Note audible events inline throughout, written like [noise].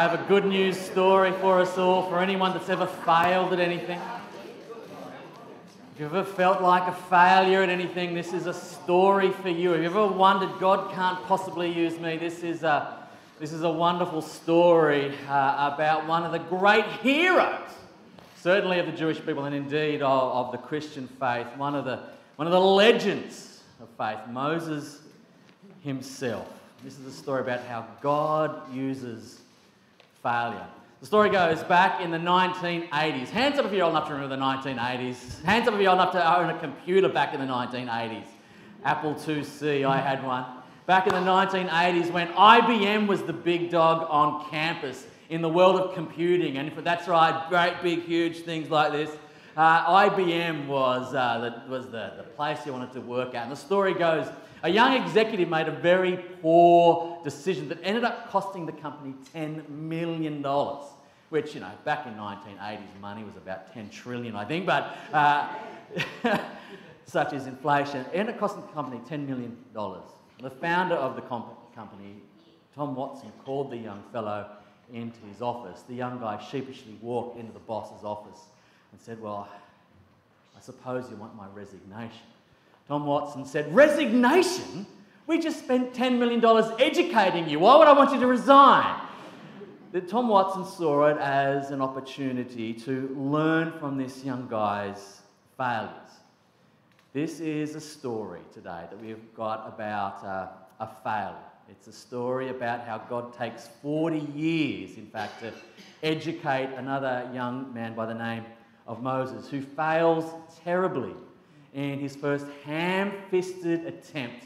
I have a good news story for us all, for anyone that's ever failed at anything. If you've ever felt like a failure at anything, this is a story for you. If you've ever wondered, God can't possibly use me, this is a, this is a wonderful story uh, about one of the great heroes, certainly of the Jewish people and indeed of, of the Christian faith, one of the, one of the legends of faith, Moses himself. This is a story about how God uses failure. The story goes back in the 1980s. Hands up if you're old enough to remember the 1980s. Hands up if you're old enough to own a computer back in the 1980s. Apple IIc, I had one. Back in the 1980s when IBM was the big dog on campus in the world of computing. And that's right, great big huge things like this. Uh, IBM was, uh, the, was the, the place you wanted to work at. And the story goes a young executive made a very poor decision that ended up costing the company $10 million, which, you know, back in 1980s money was about 10 trillion, I think, but uh, [laughs] such is inflation. It ended up costing the company $10 million. The founder of the comp- company, Tom Watson, called the young fellow into his office. The young guy sheepishly walked into the boss's office and said, Well, I suppose you want my resignation. Tom Watson said, Resignation? We just spent $10 million educating you. Why would I want you to resign? That Tom Watson saw it as an opportunity to learn from this young guy's failures. This is a story today that we've got about uh, a failure. It's a story about how God takes 40 years, in fact, to educate another young man by the name of Moses who fails terribly in his first ham fisted attempt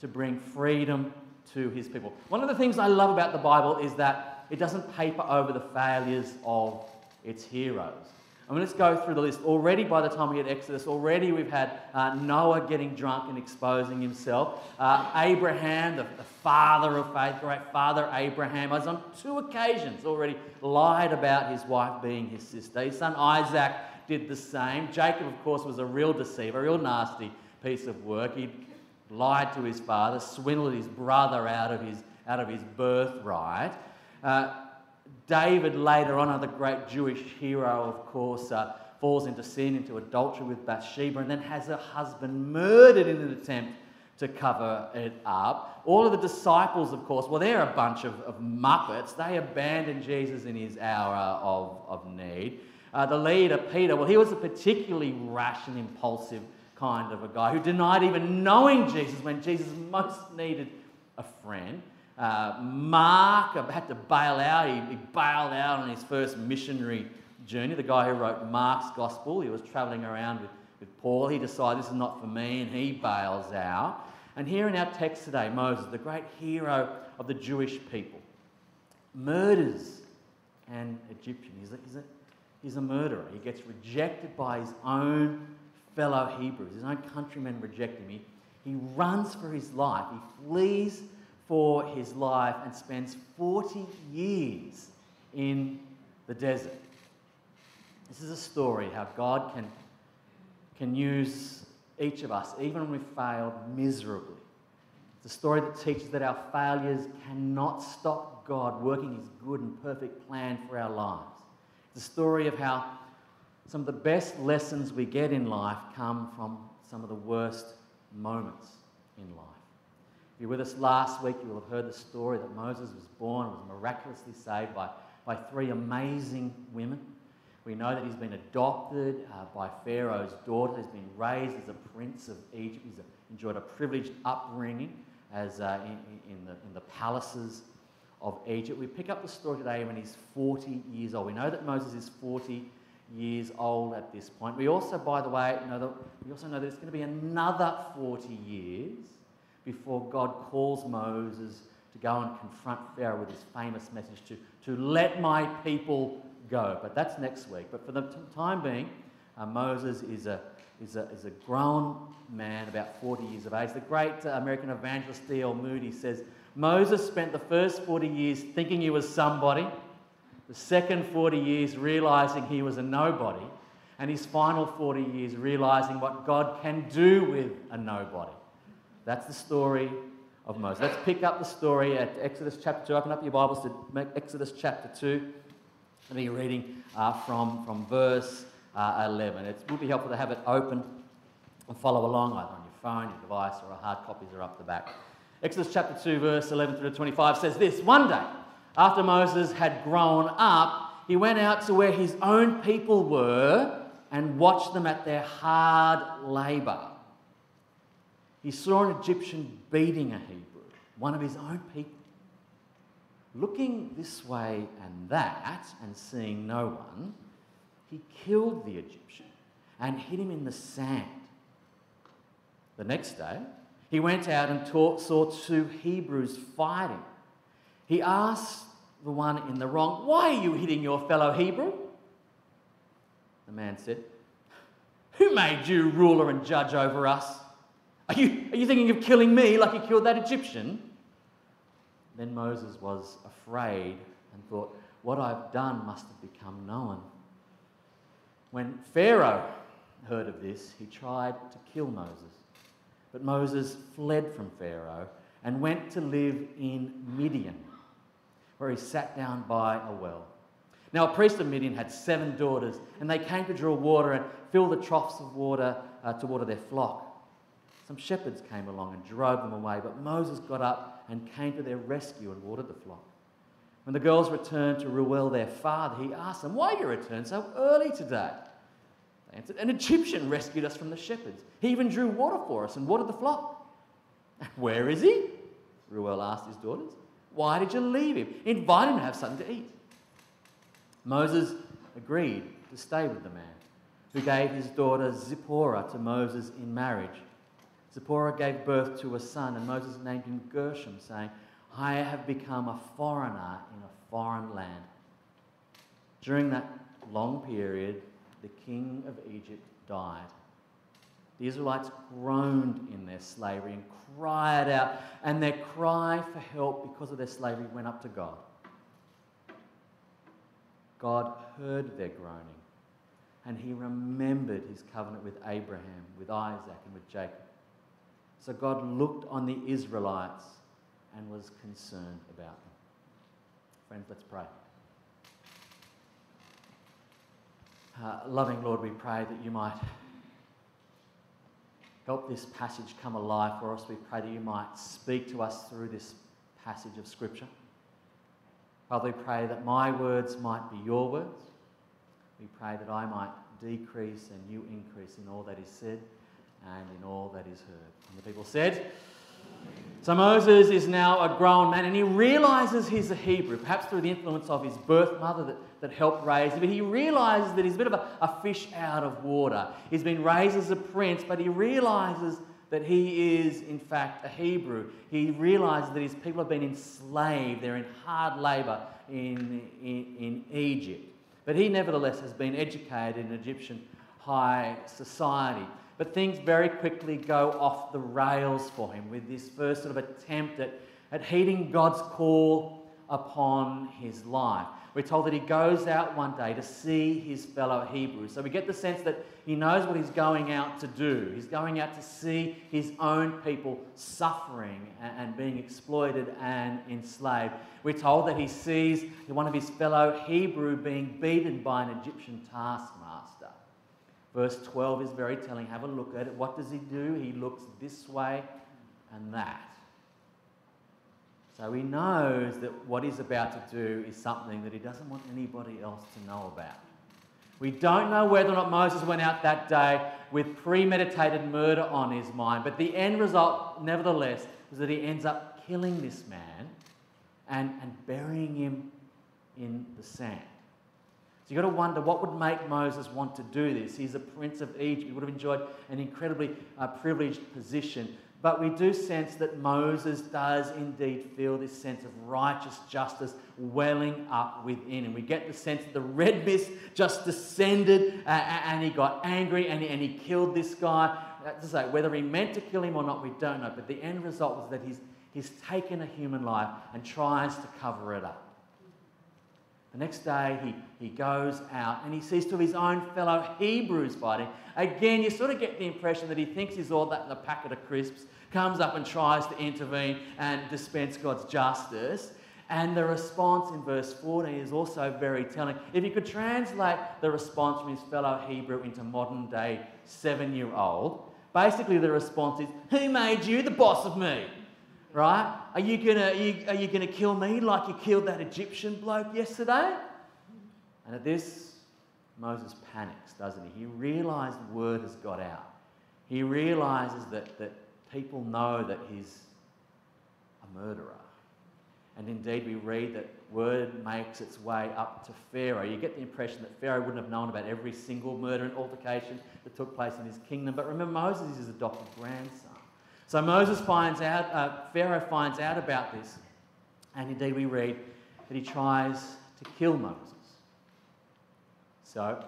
to bring freedom to his people. One of the things I love about the Bible is that it doesn't paper over the failures of its heroes. I mean, let's go through the list. Already, by the time we get Exodus, already we've had uh, Noah getting drunk and exposing himself. Uh, Abraham, the, the, father of faith, great father Abraham, has on two occasions already lied about his wife being his sister. His son Isaac did the same. Jacob, of course, was a real deceiver, a real nasty piece of work. He lied to his father, swindled his brother out of his, out of his birthright. Uh, David, later on, another great Jewish hero, of course, uh, falls into sin, into adultery with Bathsheba, and then has her husband murdered in an attempt to cover it up. All of the disciples, of course, well, they're a bunch of, of muppets. They abandon Jesus in his hour of, of need. Uh, the leader, Peter, well, he was a particularly rash and impulsive kind of a guy who denied even knowing Jesus when Jesus most needed a friend. Uh, Mark had to bail out. He, he bailed out on his first missionary journey. The guy who wrote Mark's gospel, he was traveling around with, with Paul. He decided this is not for me and he bails out. And here in our text today, Moses, the great hero of the Jewish people, murders an Egyptian. He's a, he's a He's a murderer. He gets rejected by his own fellow Hebrews. His own countrymen reject him. He, he runs for his life. He flees for his life and spends 40 years in the desert. This is a story how God can, can use each of us, even when we've failed miserably. It's a story that teaches that our failures cannot stop God working his good and perfect plan for our lives. The story of how some of the best lessons we get in life come from some of the worst moments in life. If you were with us last week, you will have heard the story that Moses was born was miraculously saved by, by three amazing women. We know that he's been adopted uh, by Pharaoh's daughter, he's been raised as a prince of Egypt, he's enjoyed a privileged upbringing as, uh, in, in, the, in the palaces of Egypt. We pick up the story today when he's 40 years old. We know that Moses is 40 years old at this point. We also, by the way, know that, we also know that it's going to be another 40 years before God calls Moses to go and confront Pharaoh with his famous message to, to let my people go. But that's next week. But for the t- time being, uh, Moses is a, is, a, is a grown man, about 40 years of age. The great uh, American evangelist D.L. Moody says, Moses spent the first 40 years thinking he was somebody, the second 40 years realizing he was a nobody, and his final 40 years realizing what God can do with a nobody. That's the story of Moses. Let's pick up the story at Exodus chapter 2. Open up your Bibles to Exodus chapter 2. Let me reading uh, from, from verse uh, 11. It would be helpful to have it open and follow along either on your phone, your device, or a hard copies are up the back. Exodus chapter 2, verse 11 through to 25 says this One day, after Moses had grown up, he went out to where his own people were and watched them at their hard labour. He saw an Egyptian beating a Hebrew, one of his own people. Looking this way and that and seeing no one, he killed the Egyptian and hid him in the sand. The next day, he went out and taught, saw two Hebrews fighting. He asked the one in the wrong, Why are you hitting your fellow Hebrew? The man said, Who made you ruler and judge over us? Are you, are you thinking of killing me like you killed that Egyptian? Then Moses was afraid and thought, What I've done must have become known. When Pharaoh heard of this, he tried to kill Moses. But Moses fled from Pharaoh and went to live in Midian, where he sat down by a well. Now, a priest of Midian had seven daughters, and they came to draw water and fill the troughs of water uh, to water their flock. Some shepherds came along and drove them away, but Moses got up and came to their rescue and watered the flock. When the girls returned to Reuel, their father, he asked them, Why you returned so early today? Answered, An Egyptian rescued us from the shepherds. He even drew water for us and watered the flock. [laughs] Where is he? Reuel asked his daughters. Why did you leave him? Invite him to have something to eat. Moses agreed to stay with the man, who gave his daughter Zipporah to Moses in marriage. Zipporah gave birth to a son, and Moses named him Gershom, saying, I have become a foreigner in a foreign land. During that long period, the king of Egypt died. The Israelites groaned in their slavery and cried out, and their cry for help because of their slavery went up to God. God heard their groaning, and he remembered his covenant with Abraham, with Isaac, and with Jacob. So God looked on the Israelites and was concerned about them. Friends, let's pray. Uh, loving Lord, we pray that you might help this passage come alive for us. We pray that you might speak to us through this passage of Scripture. Father, we pray that my words might be your words. We pray that I might decrease and you increase in all that is said and in all that is heard. And the people said, so Moses is now a grown man and he realizes he's a Hebrew, perhaps through the influence of his birth mother that, that helped raise him. But he realizes that he's a bit of a, a fish out of water. He's been raised as a prince, but he realizes that he is, in fact, a Hebrew. He realizes that his people have been enslaved, they're in hard labor in, in, in Egypt. But he, nevertheless, has been educated in Egyptian high society. But things very quickly go off the rails for him with this first sort of attempt at, at heeding God's call upon his life. We're told that he goes out one day to see his fellow Hebrews. So we get the sense that he knows what he's going out to do. He's going out to see his own people suffering and being exploited and enslaved. We're told that he sees one of his fellow Hebrew being beaten by an Egyptian taskmaster. Verse 12 is very telling. Have a look at it. What does he do? He looks this way and that. So he knows that what he's about to do is something that he doesn't want anybody else to know about. We don't know whether or not Moses went out that day with premeditated murder on his mind, but the end result, nevertheless, is that he ends up killing this man and, and burying him in the sand. So you've got to wonder what would make Moses want to do this. He's a prince of Egypt. He would have enjoyed an incredibly uh, privileged position. But we do sense that Moses does indeed feel this sense of righteous justice welling up within And We get the sense that the red mist just descended uh, and he got angry and he, and he killed this guy. To say, whether he meant to kill him or not, we don't know. But the end result was that he's, he's taken a human life and tries to cover it up. The next day, he, he goes out and he sees of his own fellow Hebrews fighting. Again, you sort of get the impression that he thinks he's all that in a packet of crisps, comes up and tries to intervene and dispense God's justice. And the response in verse 14 is also very telling. If you could translate the response from his fellow Hebrew into modern day seven year old, basically the response is, Who made you the boss of me? Right? Are you going are you, are you gonna kill me like you killed that Egyptian bloke yesterday? And at this, Moses panics, doesn't he? He realizes word has got out. He realizes that, that people know that he's a murderer. And indeed, we read that word makes its way up to Pharaoh. You get the impression that Pharaoh wouldn't have known about every single murder and altercation that took place in his kingdom. But remember, Moses is his adopted grandson. So Moses finds out, uh, Pharaoh finds out about this. And indeed, we read that he tries to kill Moses. So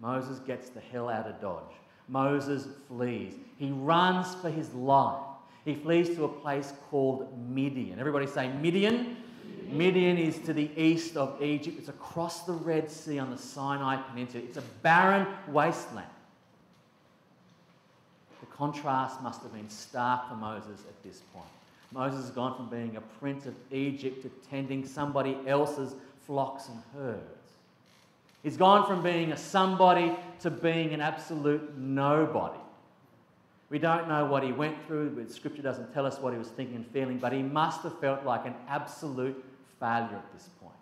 Moses gets the hell out of Dodge. Moses flees. He runs for his life. He flees to a place called Midian. Everybody say Midian. Midian is to the east of Egypt. It's across the Red Sea on the Sinai Peninsula. It's a barren wasteland. Contrast must have been stark for Moses at this point. Moses has gone from being a prince of Egypt to tending somebody else's flocks and herds. He's gone from being a somebody to being an absolute nobody. We don't know what he went through, but Scripture doesn't tell us what he was thinking and feeling, but he must have felt like an absolute failure at this point.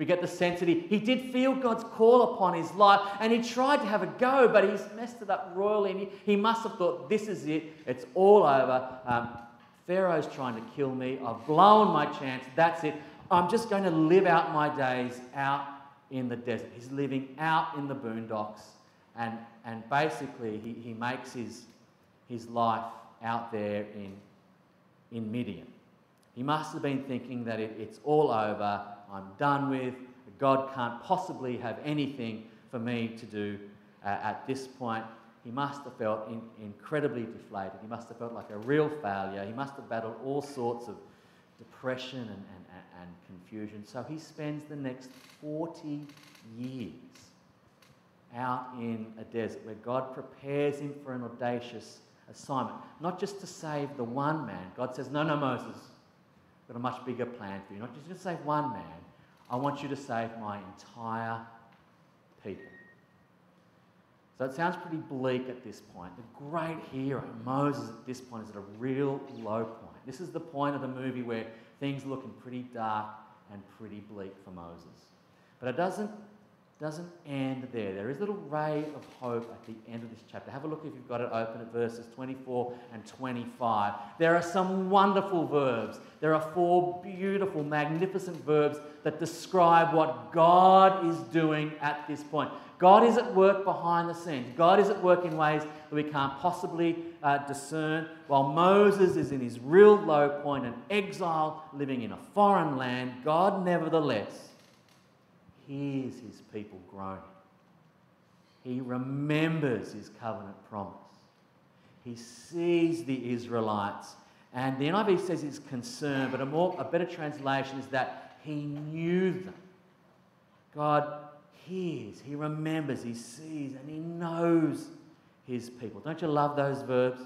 We get the sense that he, he did feel God's call upon his life and he tried to have a go, but he's messed it up royally and he, he must have thought, this is it, it's all over. Um, Pharaoh's trying to kill me, I've blown my chance, that's it. I'm just going to live out my days out in the desert. He's living out in the boondocks and, and basically he, he makes his his life out there in, in Midian. He must have been thinking that it, it's all over, I'm done with, God can't possibly have anything for me to do uh, at this point. He must have felt in, incredibly deflated. He must have felt like a real failure. He must have battled all sorts of depression and, and, and confusion. So he spends the next 40 years out in a desert where God prepares him for an audacious assignment. Not just to save the one man. God says, No, no, Moses, got a much bigger plan for you. Not just to save one man, I want you to save my entire people. So it sounds pretty bleak at this point. The great hero, Moses, at this point, is at a real low point. This is the point of the movie where things are looking pretty dark and pretty bleak for Moses. But it doesn't doesn't end there. There is a little ray of hope at the end of this chapter. Have a look if you've got it open at verses 24 and 25. There are some wonderful verbs. There are four beautiful, magnificent verbs that describe what God is doing at this point. God is at work behind the scenes. God is at work in ways that we can't possibly uh, discern. While Moses is in his real low point, an exile living in a foreign land, God nevertheless hears his people groaning. He remembers his covenant promise. He sees the Israelites. And the NIV says he's concerned, but a, more, a better translation is that he knew them. God hears, he remembers, he sees, and he knows his people. Don't you love those verbs?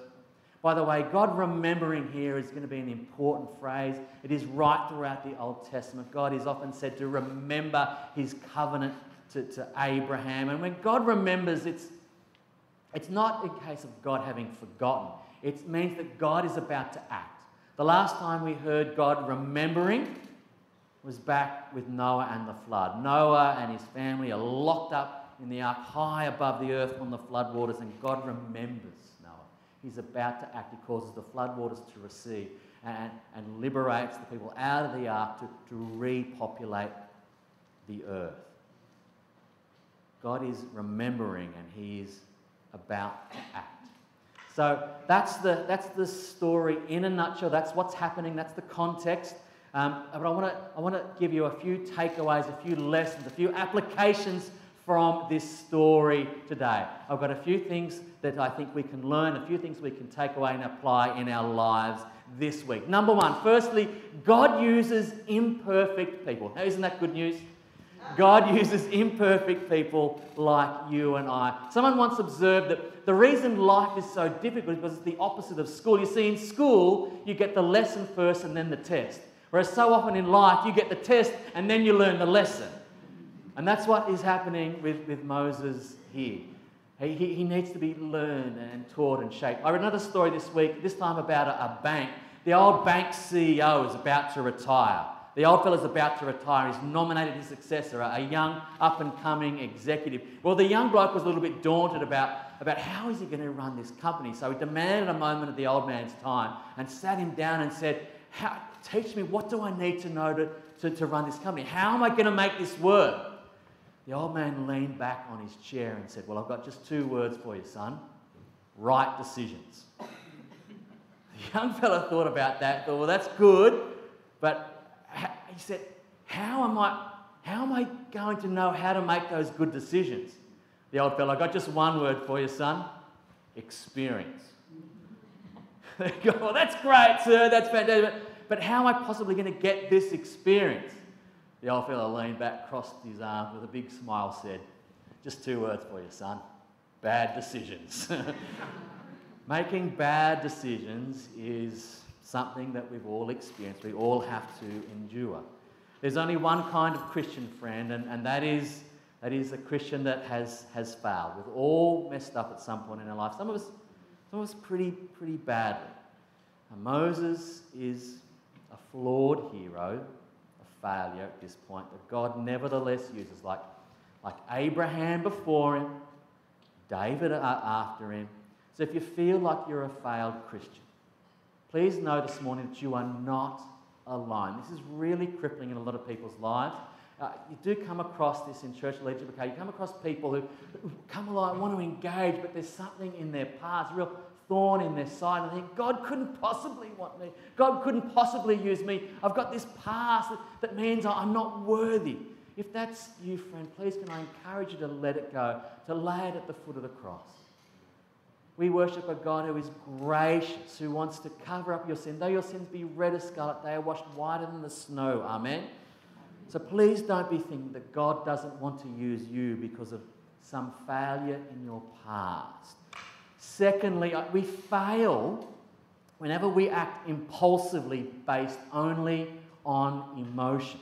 By the way, God remembering here is going to be an important phrase. It is right throughout the Old Testament. God is often said to remember his covenant to, to Abraham. And when God remembers, it's, it's not a case of God having forgotten, it means that God is about to act. The last time we heard God remembering was back with Noah and the flood. Noah and his family are locked up in the ark high above the earth on the floodwaters, and God remembers. He's about to act. He causes the floodwaters to recede and, and liberates the people out of the ark to, to repopulate the earth. God is remembering and He is about to act. So that's the, that's the story in a nutshell. That's what's happening. That's the context. Um, but I want to I want to give you a few takeaways, a few lessons, a few applications from this story today. I've got a few things that I think we can learn, a few things we can take away and apply in our lives this week. Number one, firstly, God uses imperfect people. Now, isn't that good news? God uses imperfect people like you and I. Someone once observed that the reason life is so difficult is because it's the opposite of school. You see, in school, you get the lesson first and then the test. Whereas so often in life, you get the test and then you learn the lesson. And that's what is happening with, with Moses here. He, he, he needs to be learned and taught and shaped. I read another story this week, this time about a, a bank. The old bank CEO is about to retire. The old fellow's about to retire. He's nominated his successor, a young, up and coming executive. Well, the young bloke was a little bit daunted about, about how is he going to run this company. So he demanded a moment of the old man's time and sat him down and said, Teach me, what do I need to know to, to, to run this company? How am I going to make this work? The old man leaned back on his chair and said, Well, I've got just two words for you, son right decisions. the young fellow thought about that, thought, Well, that's good, but he said, how am, I, how am I going to know how to make those good decisions? The old fellow, I got just one word for you, son experience. [laughs] they go, well, that's great, sir, that's fantastic, but how am I possibly going to get this experience? The old fellow leaned back, crossed his arms with a big smile, said, Just two words for you, son bad decisions. [laughs] Making bad decisions is something that we've all experienced, we all have to endure. There's only one kind of Christian friend, and, and that, is, that is a Christian that has, has failed. We've all messed up at some point in our life. Some of us, some of us pretty, pretty badly. And Moses is a flawed hero, failure at this point, that God nevertheless uses, like, like Abraham before him, David after him. So if you feel like you're a failed Christian, Please know this morning that you are not alone. This is really crippling in a lot of people's lives. Uh, you do come across this in church leadership. Okay, you come across people who come along, want to engage, but there's something in their past, real thorn in their side, and think, God couldn't possibly want me. God couldn't possibly use me. I've got this past that, means I'm not worthy. If that's you, friend, please can I encourage you to let it go, to lay it at the foot of the cross. We worship a God who is gracious, who wants to cover up your sin. Though your sins be red as scarlet, they are washed whiter than the snow. Amen. So please don't be thinking that God doesn't want to use you because of some failure in your past. Secondly, uh, we fail whenever we act impulsively based only on emotions.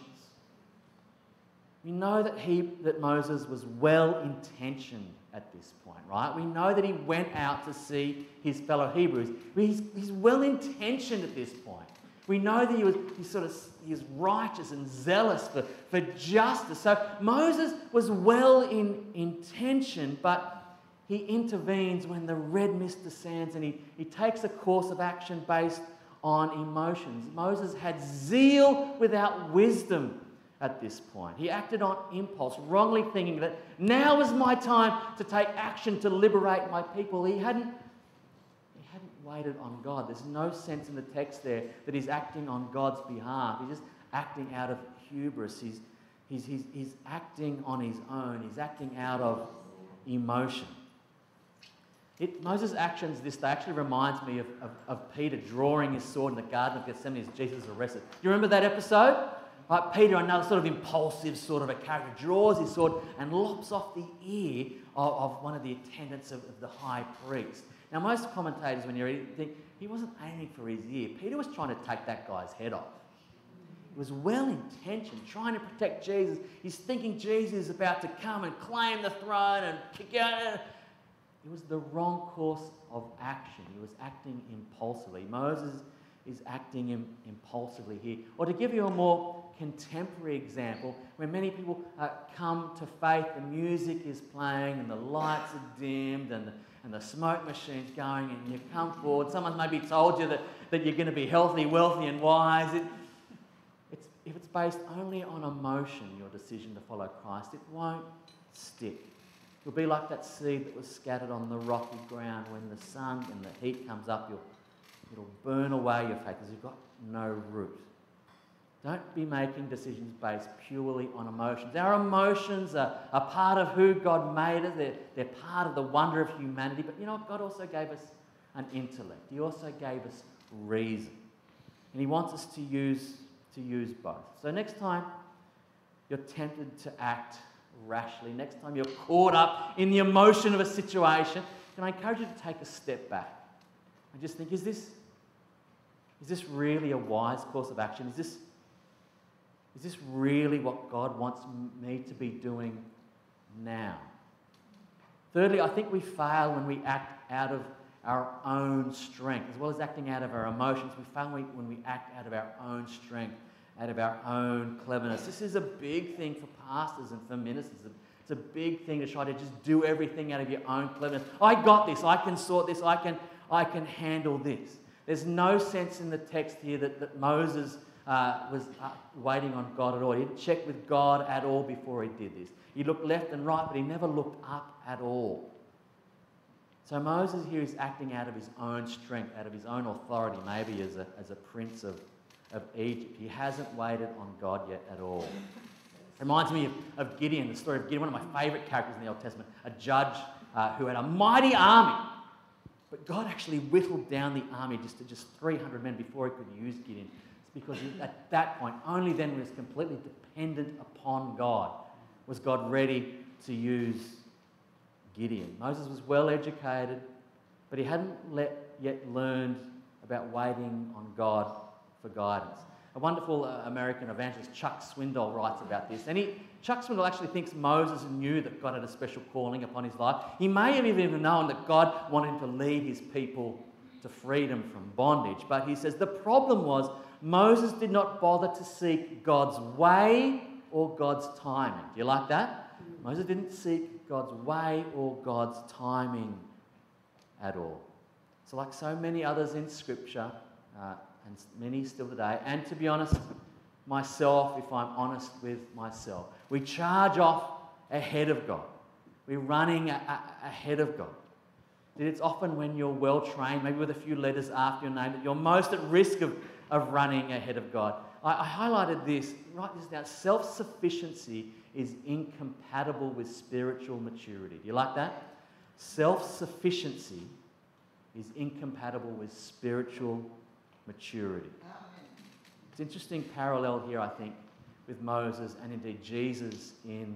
We know that, he, that Moses was well intentioned at this point, right? We know that he went out to see his fellow Hebrews. He's, he's well intentioned at this point. We know that he was he sort of he righteous and zealous for, for justice. So Moses was well in intention, but he intervenes when the red mist descends and he, he takes a course of action based on emotions. Moses had zeal without wisdom at this point. He acted on impulse, wrongly thinking that now is my time to take action to liberate my people. He hadn't, he hadn't waited on God. There's no sense in the text there that he's acting on God's behalf. He's just acting out of hubris. He's, he's, he's, he's acting on his own, he's acting out of emotion. It, Moses' actions this actually reminds me of, of, of Peter drawing his sword in the Garden of Gethsemane as Jesus is arrested. Do you remember that episode? Right, Peter, another sort of impulsive sort of a character, draws his sword and lops off the ear of, of one of the attendants of, of, the high priest. Now, most commentators, when you read it, think he wasn't aiming for his ear. Peter was trying to take that guy's head off. He was well intentioned, trying to protect Jesus. He's thinking Jesus is about to come and claim the throne and kick out. It was the wrong course of action. He was acting impulsively. Moses is acting Im- impulsively here. Or to give you a more contemporary example, when many people uh, come to faith, the music is playing and the lights are dimmed and the, and the smoke machine's going, and you come forward. Someone maybe told you that, that you're going to be healthy, wealthy, and wise. It, it's, if it's based only on emotion, your decision to follow Christ, it won't stick. You'll be like that seed that was scattered on the rocky ground. When the sun and the heat comes up, you'll It'll burn away your faith because you've got no root. Don't be making decisions based purely on emotions. Our emotions are, are part of who God made us, they're, they're part of the wonder of humanity. But you know, God also gave us an intellect, He also gave us reason. And He wants us to use, to use both. So next time you're tempted to act rashly, next time you're caught up in the emotion of a situation, can I encourage you to take a step back and just think is this, is this really a wise course of action? Is this, is this really what God wants me to be doing now? Thirdly, I think we fail when we act out of our own strength, as well as acting out of our emotions. We fail when we act out of our own strength out of our own cleverness. This is a big thing for pastors and for ministers. It's a big thing to try to just do everything out of your own cleverness. I got this. I can sort this. I can, I can handle this. There's no sense in the text here that, that Moses uh, was uh, waiting on God at all. He didn't check with God at all before he did this. He looked left and right, but he never looked up at all. So Moses here is acting out of his own strength, out of his own authority, maybe as a, as a prince of, of Egypt. He hasn't waited on God yet at all. It reminds me of, of Gideon, the story of Gideon, one of my favourite characters in the Old Testament, a judge uh, who had a mighty army. But God actually whittled down the army just to just 300 men before he could use Gideon. It's because he, at that point, only then was completely dependent upon God. Was God ready to use Gideon? Moses was well educated, but he hadn't let, yet learned about waiting on God for guidance. A wonderful uh, American evangelist, Chuck Swindoll, writes about this. And he, Chuck Swindoll actually thinks Moses knew that God had a special calling upon his life. He may have even known that God wanted to lead his people to freedom from bondage. But he says the problem was Moses did not bother to seek God's way or God's timing. Do you like that? Moses didn't seek God's way or God's timing at all. So, like so many others in Scripture, uh, and many still today. And to be honest, myself, if I'm honest with myself, we charge off ahead of God. We're running a- a- ahead of God. It's often when you're well trained, maybe with a few letters after your name, that you're most at risk of, of running ahead of God. I, I highlighted this, write this down. Self sufficiency is incompatible with spiritual maturity. Do you like that? Self sufficiency is incompatible with spiritual maturity. It's interesting parallel here, I think, with Moses and indeed Jesus in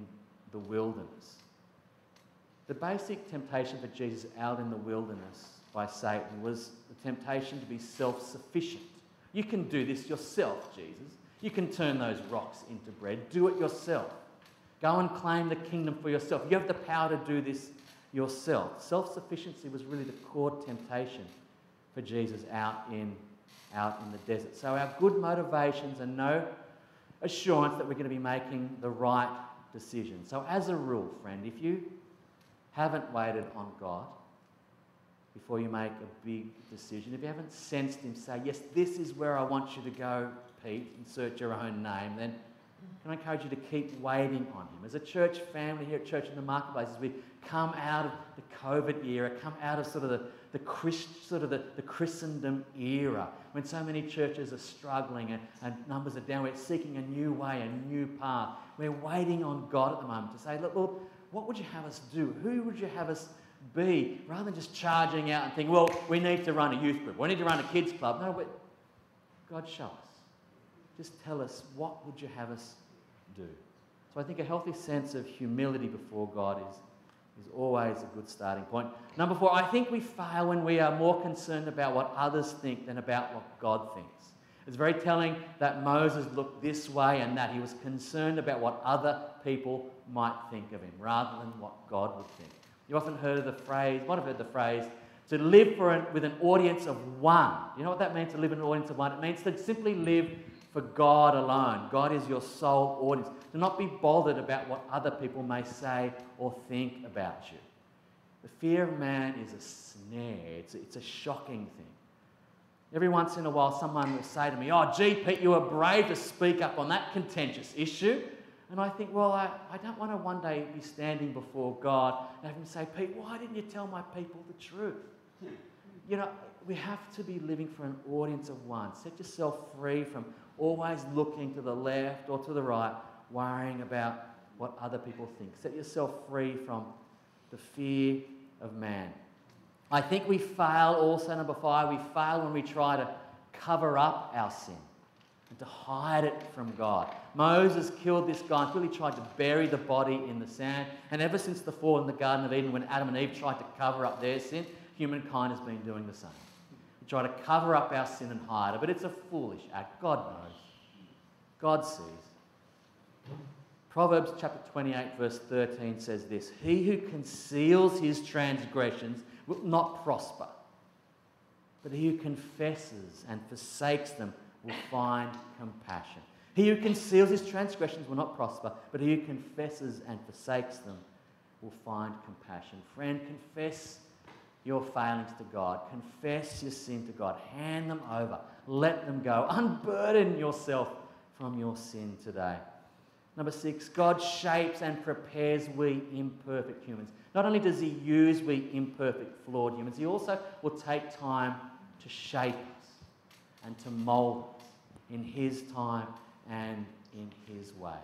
the wilderness. The basic temptation for Jesus out in the wilderness by Satan was the temptation to be self sufficient. You can do this yourself, Jesus. You can turn those rocks into bread. Do it yourself. Go and claim the kingdom for yourself. You have the power to do this yourself. Self sufficiency was really the core temptation for Jesus out in out in the desert. So our good motivations are no assurance that we're going to be making the right decision. So, as a rule, friend, if you haven't waited on God before you make a big decision, if you haven't sensed Him say, Yes, this is where I want you to go, Pete, insert your own name, then can I encourage you to keep waiting on Him? As a church family here at Church in the Marketplace, as we come out of the COVID era, come out of sort of the, the Christ, sort of the, the Christendom era, when so many churches are struggling and, and numbers are down, we're seeking a new way, a new path. We're waiting on God at the moment to say, look, Lord, what would you have us do? Who would you have us be? Rather than just charging out and thinking, well, we need to run a youth group, we need to run a kids club. No, God, show us. Just tell us, what would you have us do? So I think a healthy sense of humility before God is is always a good starting point. Number four, I think we fail when we are more concerned about what others think than about what God thinks. It's very telling that Moses looked this way and that he was concerned about what other people might think of him rather than what God would think. You often heard of the phrase, might have heard the phrase, to live for an, with an audience of one. You know what that means to live in an audience of one? It means to simply live for God alone. God is your sole audience. Do not be bothered about what other people may say or think about you. The fear of man is a snare, it's a, it's a shocking thing. Every once in a while, someone will say to me, Oh, gee, Pete, you were brave to speak up on that contentious issue. And I think, well, I, I don't want to one day be standing before God and have him say, Pete, why didn't you tell my people the truth? You know, we have to be living for an audience of one. Set yourself free from always looking to the left or to the right, worrying about what other people think. Set yourself free from the fear of man. I think we fail also, number five, we fail when we try to cover up our sin. and to hide it from God. Moses killed this guy until he tried to bury the body in the sand. And ever since the fall in the Garden of Eden, when Adam and Eve tried to cover up their sin, humankind has been doing the same. Try to cover up our sin and hide it, but it's a foolish act. God knows. God sees. Proverbs chapter 28, verse 13 says this He who conceals his transgressions will not prosper, but he who confesses and forsakes them will find compassion. He who conceals his transgressions will not prosper, but he who confesses and forsakes them will find compassion. Friend, confess your failings to God. Confess your sin to God. Hand them over. Let them go. [laughs] Unburden yourself from your sin today. Number six, God shapes and prepares we imperfect humans. Not only does He use we imperfect, flawed humans, He also will take time to shape us and to mold us in His time and in His way.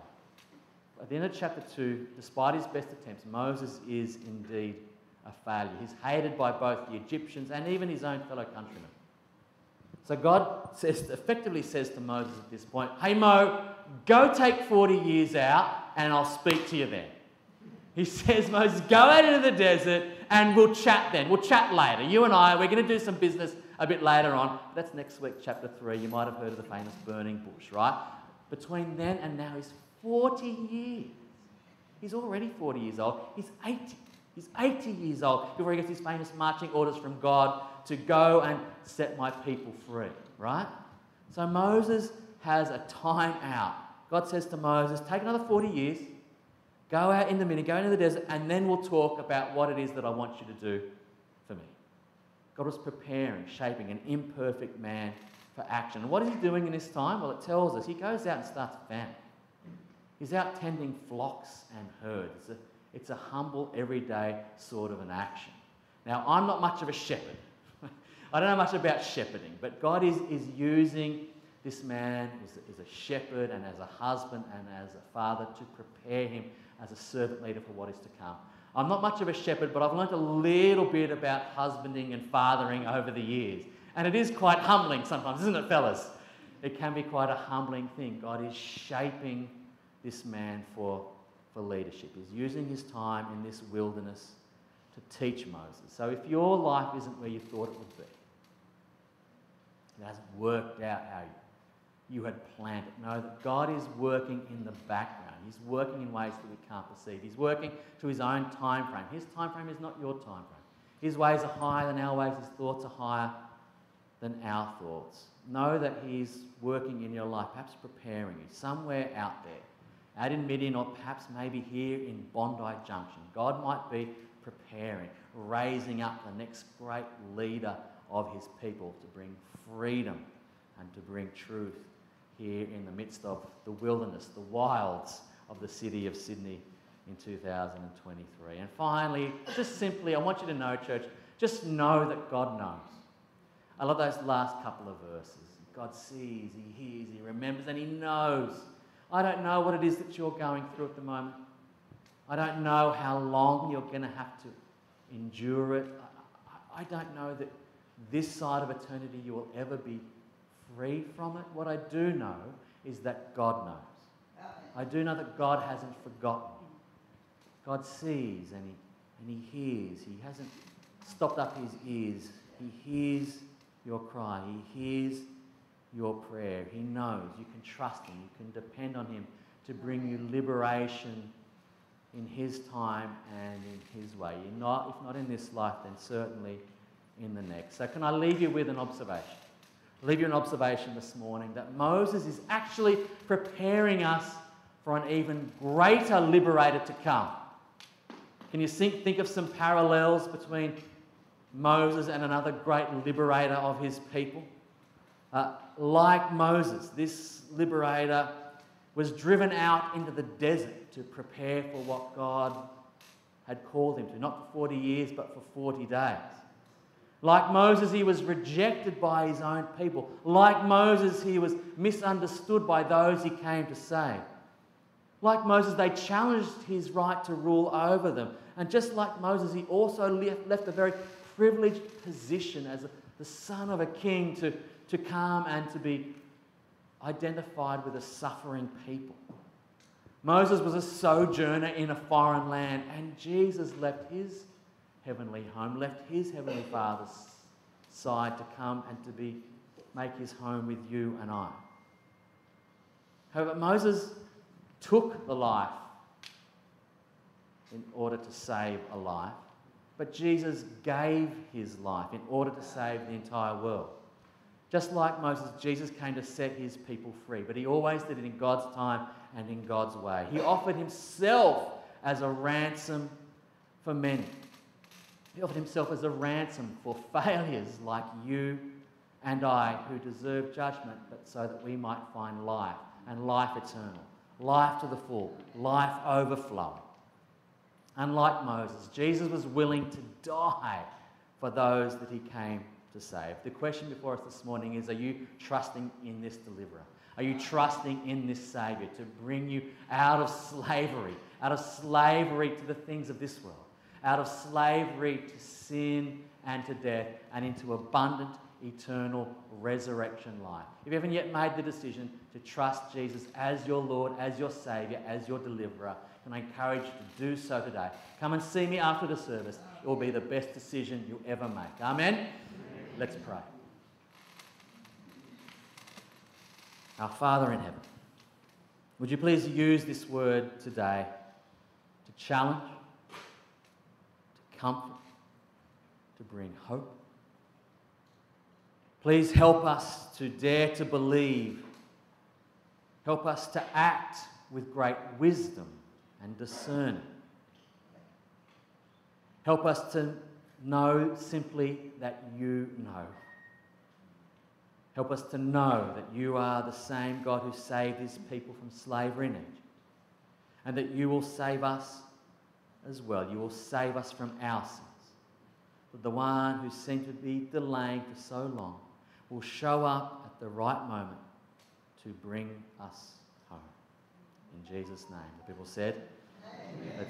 At the end of chapter 2, despite his best attempts, Moses is indeed a failure. He's hated by both the Egyptians and even his own fellow countrymen. So God says, effectively says to Moses at this point, Hey Mo, go take 40 years out and I'll speak to you then. He [laughs] says, Moses, go out into the desert and we'll chat then. We'll chat later. You and I, we're going to do some business a bit later on. That's next week, chapter 3. You might have heard of the famous burning bush, right? Between then and now is 40 years. He's already 40 years old. He's 80. He's 80 years old before he gets his famous marching orders from God to go and set my people free, right? So Moses has a time out. God says to Moses, Take another 40 years, go out in the minute, go into the desert, and then we'll talk about what it is that I want you to do for me. God was preparing, shaping an imperfect man for action. And what is he doing in this time? Well, it tells us he goes out and starts a. He's out tending flocks and herds. It's a, humble, everyday sort of an action. Now, I'm not much of a shepherd. [laughs] I don't know much about shepherding, but God is, is using this man as as a shepherd and as a husband and as a father to prepare him as a servant leader for what is to come. I'm not much of a shepherd, but I've learned a little bit about husbanding and fathering over the years. And it is quite humbling sometimes, isn't it, fellas? It can be quite a humbling thing. God is shaping this man for, for leadership. He's using his time in this wilderness to teach Moses. So if your life isn't where you thought it would be, it hasn't worked out how you, you had planned it. Know that God is working in the background. He's working in ways that we can't perceive. He's working to his own time frame. His time frame is not your time frame. His ways are higher than our ways. His thoughts are higher than our thoughts. Know that He's working in your life, perhaps preparing you somewhere out there, out in Midian, or perhaps maybe here in Bondi Junction. God might be preparing, raising up the next great leader of His people to bring freedom and to bring truth here in the midst of the wilderness, the wilds of the city of Sydney in 2023. And finally, just simply, I want you to know, church, just know that God knows. I love those last couple of verses. God sees, He hears, He remembers, and He knows. I don't know what it is that you're going through at the moment. I don't know how long you're going to have to endure it. I don't know that this side of eternity you will ever be free from it. What I do know is that God knows. I do know that God hasn't forgotten. God sees and he, and he hears. He hasn't stopped up his ears. He hears your cry. He hears your prayer. He knows. You can trust him. You can depend on him to bring you liberation in his time and in his way. You're not, if not in this life, then certainly in the next. So, can I leave you with an observation? Leave you an observation this morning that Moses is actually preparing us for an even greater liberator to come. Can you think, think of some parallels between Moses and another great liberator of his people? Uh, like Moses, this liberator was driven out into the desert to prepare for what God had called him to, not for 40 years, but for 40 days. Like Moses, he was rejected by his own people. Like Moses, he was misunderstood by those he came to save. Like Moses, they challenged his right to rule over them. And just like Moses, he also left, a very privileged position as a, the son of a king to, to come and to be identified with a suffering people. Moses was a sojourner in a foreign land, and Jesus left his heavenly home, left his heavenly Father's side to come and to be make his home with you and I. However, Moses took the life in order to save a life, but Jesus gave his life in order to save the entire world. Just like Moses, Jesus came to set his people free, but he always did it in God's time and in God's way. He offered himself as a ransom for many. He offered himself as a ransom for failures like you and I who deserve judgment, but so that we might find life and life eternal, life to the full, life overflowing. Unlike Moses, Jesus was willing to die for those that he came to save. The question before us this morning is Are you trusting in this deliverer? Are you trusting in this Saviour to bring you out of slavery, out of slavery to the things of this world, out of slavery to sin and to death, and into abundant, eternal resurrection life? If you haven't yet made the decision to trust Jesus as your Lord, as your Saviour, as your deliverer, can I encourage you to do so today? Come and see me after the service. It will be the best decision you ever make. Amen? Let's pray. Our Father in heaven, would you please use this word today to challenge, to comfort, to bring hope? Please help us to dare to believe. Help us to act with great wisdom and discerning. Help us to know simply that you know. Help us to know that you are the same God who saved his people from slavery in Egypt, and that you will save us as well. You will save us from our sins. But the one who seemed to be delaying for so long will show up at the right moment to bring us home. In Jesus' name. The people said, Amen.